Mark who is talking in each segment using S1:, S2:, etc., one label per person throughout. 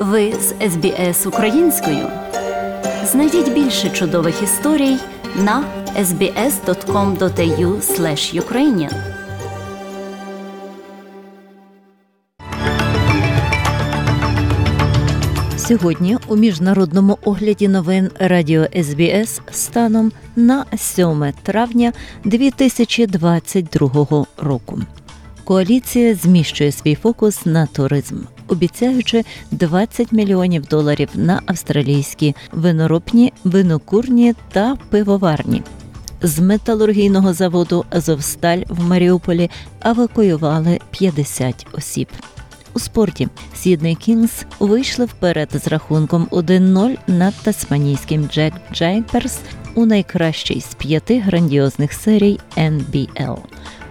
S1: Ви з СБС українською. Знайдіть більше чудових історій на sbs.com.au ukrainian Сьогодні у міжнародному огляді новин Радіо СБС станом на 7 травня 2022 року. Коаліція зміщує свій фокус на туризм, обіцяючи 20 мільйонів доларів на австралійські виноробні, винокурні та пивоварні. З металургійного заводу Азовсталь в Маріуполі евакуювали 50 осіб. У спорті Сідней Кінгс вийшли вперед з рахунком 1-0 над тасманійським Джек Джейперс у найкращій з п'яти грандіозних серій NBL.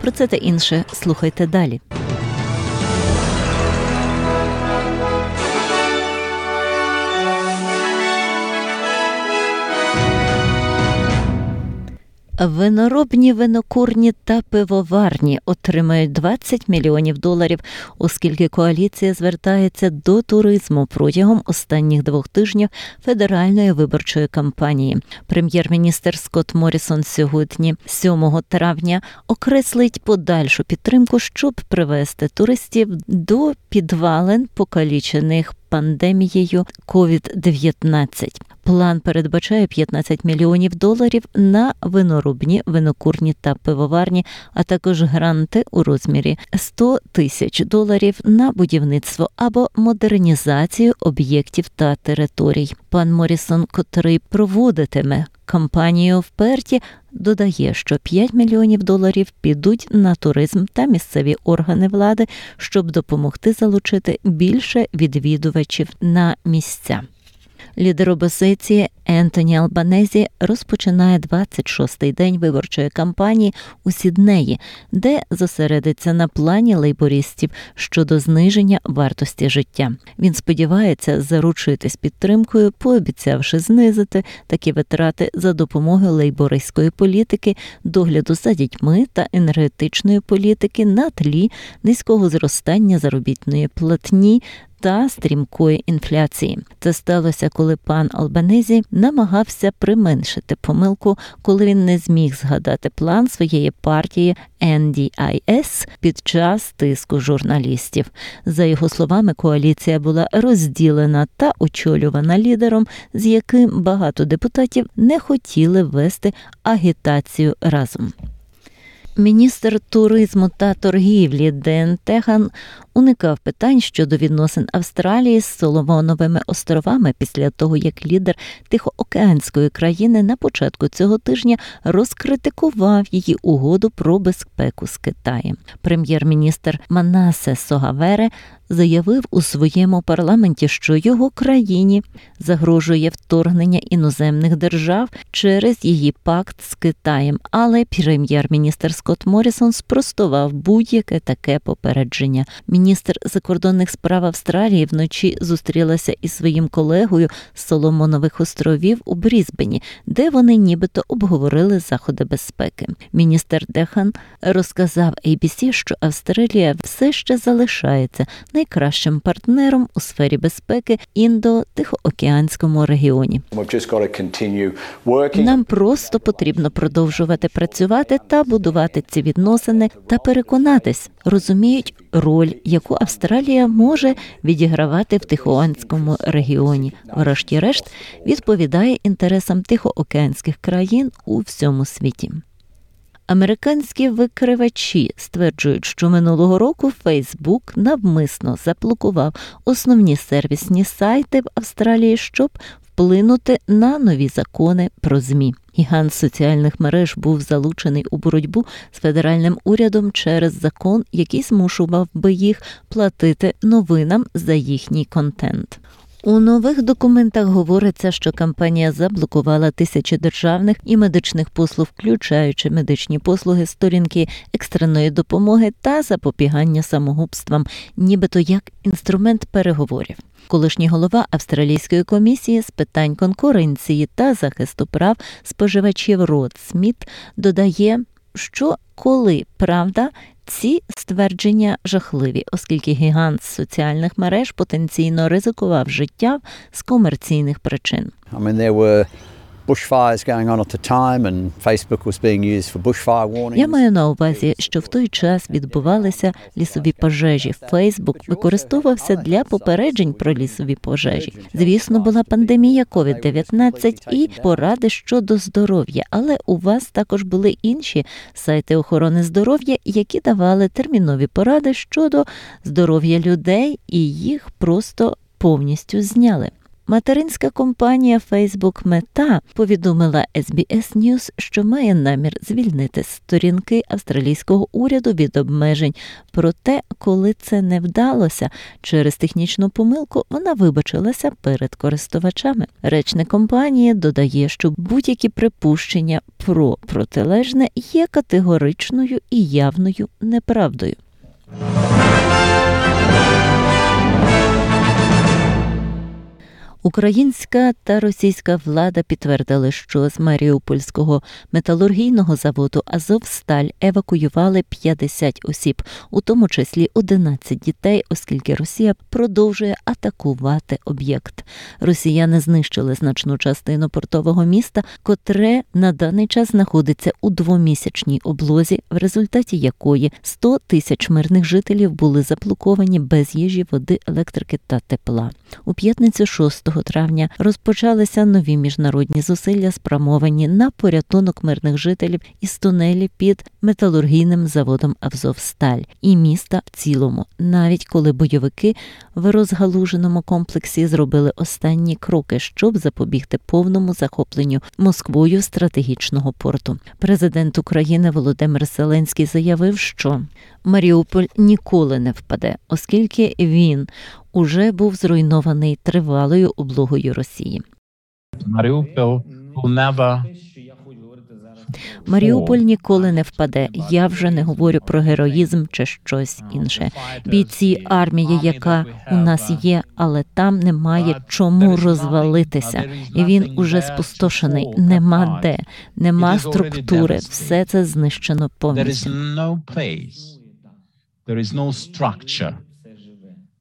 S1: Про це та інше слухайте далі. Виноробні, винокурні та пивоварні отримають 20 мільйонів доларів, оскільки коаліція звертається до туризму протягом останніх двох тижнів федеральної виборчої кампанії. Прем'єр-міністр Скотт Морісон сьогодні, 7 травня, окреслить подальшу підтримку, щоб привести туристів до підвалин покалічених пандемією COVID-19. План передбачає 15 мільйонів доларів на виноробні, винокурні та пивоварні, а також гранти у розмірі 100 тисяч доларів на будівництво або модернізацію об'єктів та територій. Пан Морісон, котрий проводитиме кампанію вперті, додає, що 5 мільйонів доларів підуть на туризм та місцеві органи влади, щоб допомогти залучити більше відвідувачів на місця. Лідер опозиції Ентоні Албанезі розпочинає 26-й день виборчої кампанії у Сіднеї, де зосередиться на плані лейбористів щодо зниження вартості життя. Він сподівається заручитись підтримкою, пообіцявши знизити такі витрати за допомогою лейбористської політики, догляду за дітьми та енергетичної політики на тлі низького зростання заробітної платні та стрімкої інфляції. Це сталося, коли пан Албанезі намагався применшити помилку, коли він не зміг згадати план своєї партії NDIS під час тиску журналістів. За його словами, коаліція була розділена та очолювана лідером, з яким багато депутатів не хотіли вести агітацію разом. Міністр туризму та торгівлі Ден Теган уникав питань щодо відносин Австралії з Соломоновими островами після того, як лідер Тихоокеанської країни на початку цього тижня розкритикував її угоду про безпеку з Китаєм. Прем'єр-міністр Манасе Согавере заявив у своєму парламенті, що його країні загрожує вторгнення іноземних держав через її пакт з Китаєм. Але прем'єр-міністр Скотт Морісон спростував будь-яке таке попередження. Міністр закордонних справ Австралії вночі зустрілася із своїм колегою з Соломонових островів у Брізбені, де вони нібито обговорили заходи безпеки. Міністр Дехан розказав ABC, що Австралія все ще залишається найкращим партнером у сфері безпеки індо-тихоокеанському регіоні. Нам просто потрібно продовжувати працювати та будувати ці відносини та переконатись, розуміють роль, яку Австралія може відігравати в Тихоокеанському регіоні. Врешті-решт відповідає інтересам тихоокеанських країн у всьому світі. Американські викривачі стверджують, що минулого року Фейсбук навмисно заблокував основні сервісні сайти в Австралії, щоб вплинути на нові закони про змі. Гігант соціальних мереж був залучений у боротьбу з федеральним урядом через закон, який змушував би їх платити новинам за їхній контент. У нових документах говориться, що компанія заблокувала тисячі державних і медичних послуг, включаючи медичні послуги, сторінки екстреної допомоги та запобігання самогубствам, нібито як інструмент переговорів. Колишній голова Австралійської комісії з питань конкуренції та захисту прав споживачів Род Сміт додає, що коли правда Ці ствердження жахливі, оскільки гігант соціальних мереж потенційно ризикував життя з комерційних причин.
S2: I mean, there were
S1: Я маю на увазі, що в той час відбувалися лісові пожежі. Фейсбук використовувався для попереджень про лісові пожежі. Звісно, була пандемія COVID-19 і поради щодо здоров'я, але у вас також були інші сайти охорони здоров'я, які давали термінові поради щодо здоров'я людей, і їх просто повністю зняли. Материнська компанія Facebook Meta повідомила SBS News, що має намір звільнити сторінки австралійського уряду від обмежень. Проте, коли це не вдалося через технічну помилку, вона вибачилася перед користувачами. Речник компанії додає, що будь-які припущення про протилежне є категоричною і явною неправдою. Українська та російська влада підтвердили, що з Маріупольського металургійного заводу Азовсталь евакуювали 50 осіб, у тому числі 11 дітей, оскільки Росія продовжує атакувати об'єкт. Росіяни знищили значну частину портового міста, котре на даний час знаходиться у двомісячній облозі, в результаті якої 100 тисяч мирних жителів були заблоковані без їжі, води, електрики та тепла. У п'ятницю 6 травня розпочалися нові міжнародні зусилля, спрямовані на порятунок мирних жителів із тунелі під металургійним заводом Авзовсталь і міста в цілому, навіть коли бойовики в розгалуженому комплексі зробили останні кроки, щоб запобігти повному захопленню Москвою стратегічного порту. Президент України Володимир Зеленський заявив, що Маріуполь ніколи не впаде, оскільки він уже був зруйнований тривалою облогою Росії.
S3: Never
S1: Маріуполь ніколи не впаде. Я вже не говорю про героїзм чи щось інше. Бійці армії, яка у нас є, але там немає чому розвалитися. І він уже спустошений. Нема де, нема структури. Все це знищено повністю.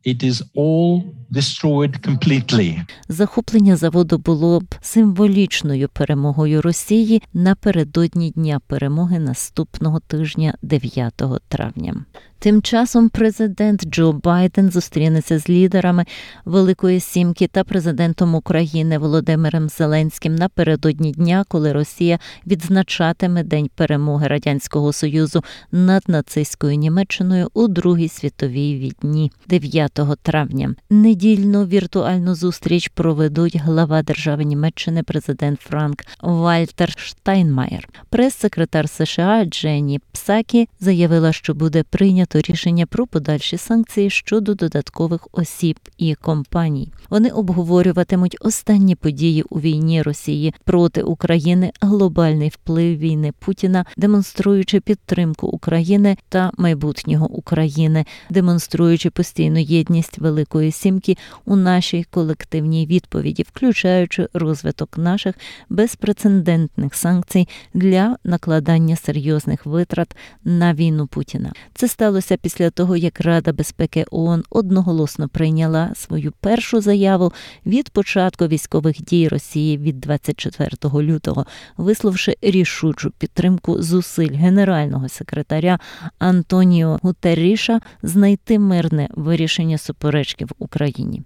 S3: It is all destroyed completely.
S1: Захоплення заводу було б символічною перемогою Росії напередодні дня перемоги наступного тижня, 9 травня. Тим часом президент Джо Байден зустрінеться з лідерами Великої Сімки та президентом України Володимиром Зеленським напередодні дня, коли Росія відзначатиме День перемоги радянського союзу над нацистською Німеччиною у Другій світовій війні 9 травня. Недільну віртуальну зустріч проведуть глава держави Німеччини, президент Франк Вальтер Штайнмаєр. Прес-секретар США Дженні Псакі заявила, що буде прийнято рішення про подальші санкції щодо додаткових осіб і компаній. Вони обговорюватимуть останні події у війні Росії проти України, глобальний вплив війни Путіна, демонструючи підтримку України та майбутнього України, демонструючи постійну єдність Великої Сімки у нашій колективній відповіді, включаючи розвиток наших безпрецедентних санкцій для накладання серйозних витрат на війну Путіна. Це сталося після того, як Рада безпеки ООН одноголосно прийняла свою першу заяву від початку військових дій Росії від 24 лютого, висловивши рішучу підтримку зусиль генерального секретаря Антоніо Гутерріша знайти мирне вирішення суперечки в Україні. Україні.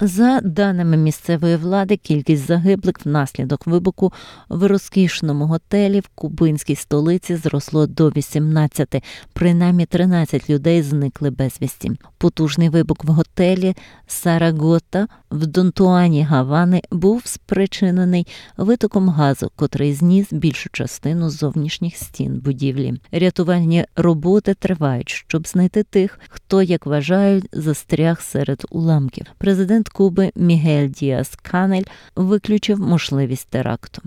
S1: За даними місцевої влади, кількість загиблих внаслідок вибуху в розкішному готелі в кубинській столиці зросло до 18. Принаймні 13 людей зникли безвісті. Потужний вибух в готелі Сарагота в Донтуані Гавани був спричинений витоком газу, котрий зніс більшу частину зовнішніх стін будівлі. Рятувальні роботи тривають, щоб знайти тих, хто, як вважають, застряг серед уламків. Президент Куби Мігель Діас Канель виключив можливість теракту.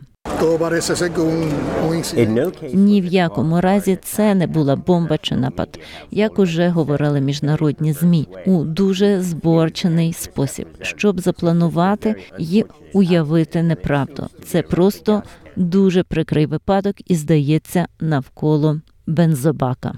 S1: Ні в якому разі це не була бомба чи напад, як уже говорили міжнародні змі у дуже зборчений спосіб, щоб запланувати і уявити неправду. Це просто дуже прикрий випадок і здається навколо бензобака.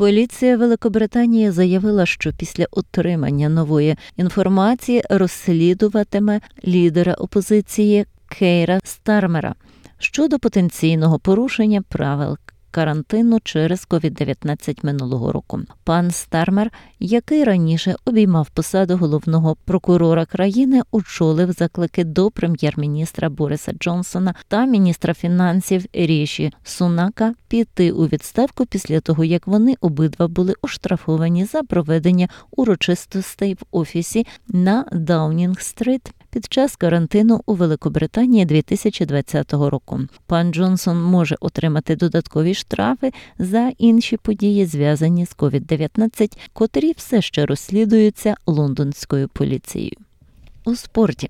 S1: Поліція Великобританії заявила, що після отримання нової інформації розслідуватиме лідера опозиції Кейра Стармера щодо потенційного порушення правил карантину через COVID-19 минулого року. Пан Стармер, який раніше обіймав посаду головного прокурора країни, очолив заклики до прем'єр-міністра Бориса Джонсона та міністра фінансів Ріші Сунака піти у відставку після того, як вони обидва були оштрафовані за проведення урочистостей в офісі на Даунінг-стрит під час карантину у Великобританії 2020 року. Пан Джонсон може отримати додаткові штрафи за інші події, зв'язані з COVID-19, котрі все ще розслідуються лондонською поліцією. У спорті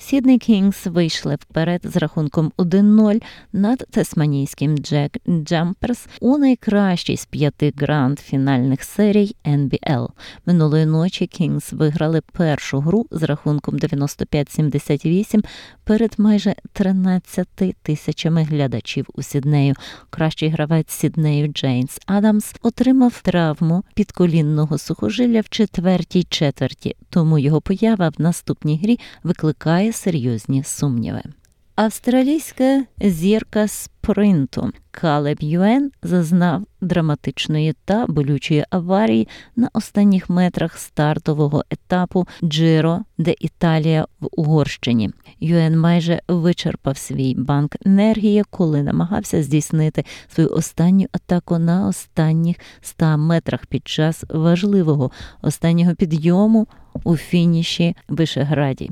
S1: Сідней Кінгс вийшли вперед з рахунком 1-0 над тасманійським Джек Джамперс у найкращій з п'яти гранд-фінальних серій NBL. Минулої ночі Кінгс виграли першу гру з рахунком 95-78 перед майже 13 тисячами глядачів у Сіднею. Кращий гравець Сіднею Джейнс Адамс отримав травму підколінного сухожилля в четвертій четверті, тому його поява в наступній грі викликає серйозні сумніви. Австралійська зірка спринту Калеб Юен зазнав драматичної та болючої аварії на останніх метрах стартового етапу Джиро, де Італія в Угорщині. Юен майже вичерпав свій банк енергії, коли намагався здійснити свою останню атаку на останніх 100 метрах під час важливого останнього підйому у фініші Вишеграді.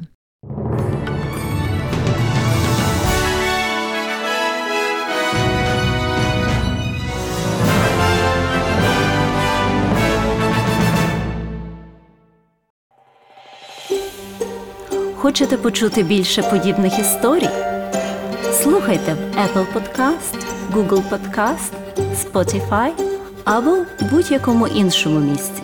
S1: Хочете почути більше подібних історій? Слухайте в Apple Podcast, Google Podcast, Spotify або будь-якому іншому місці.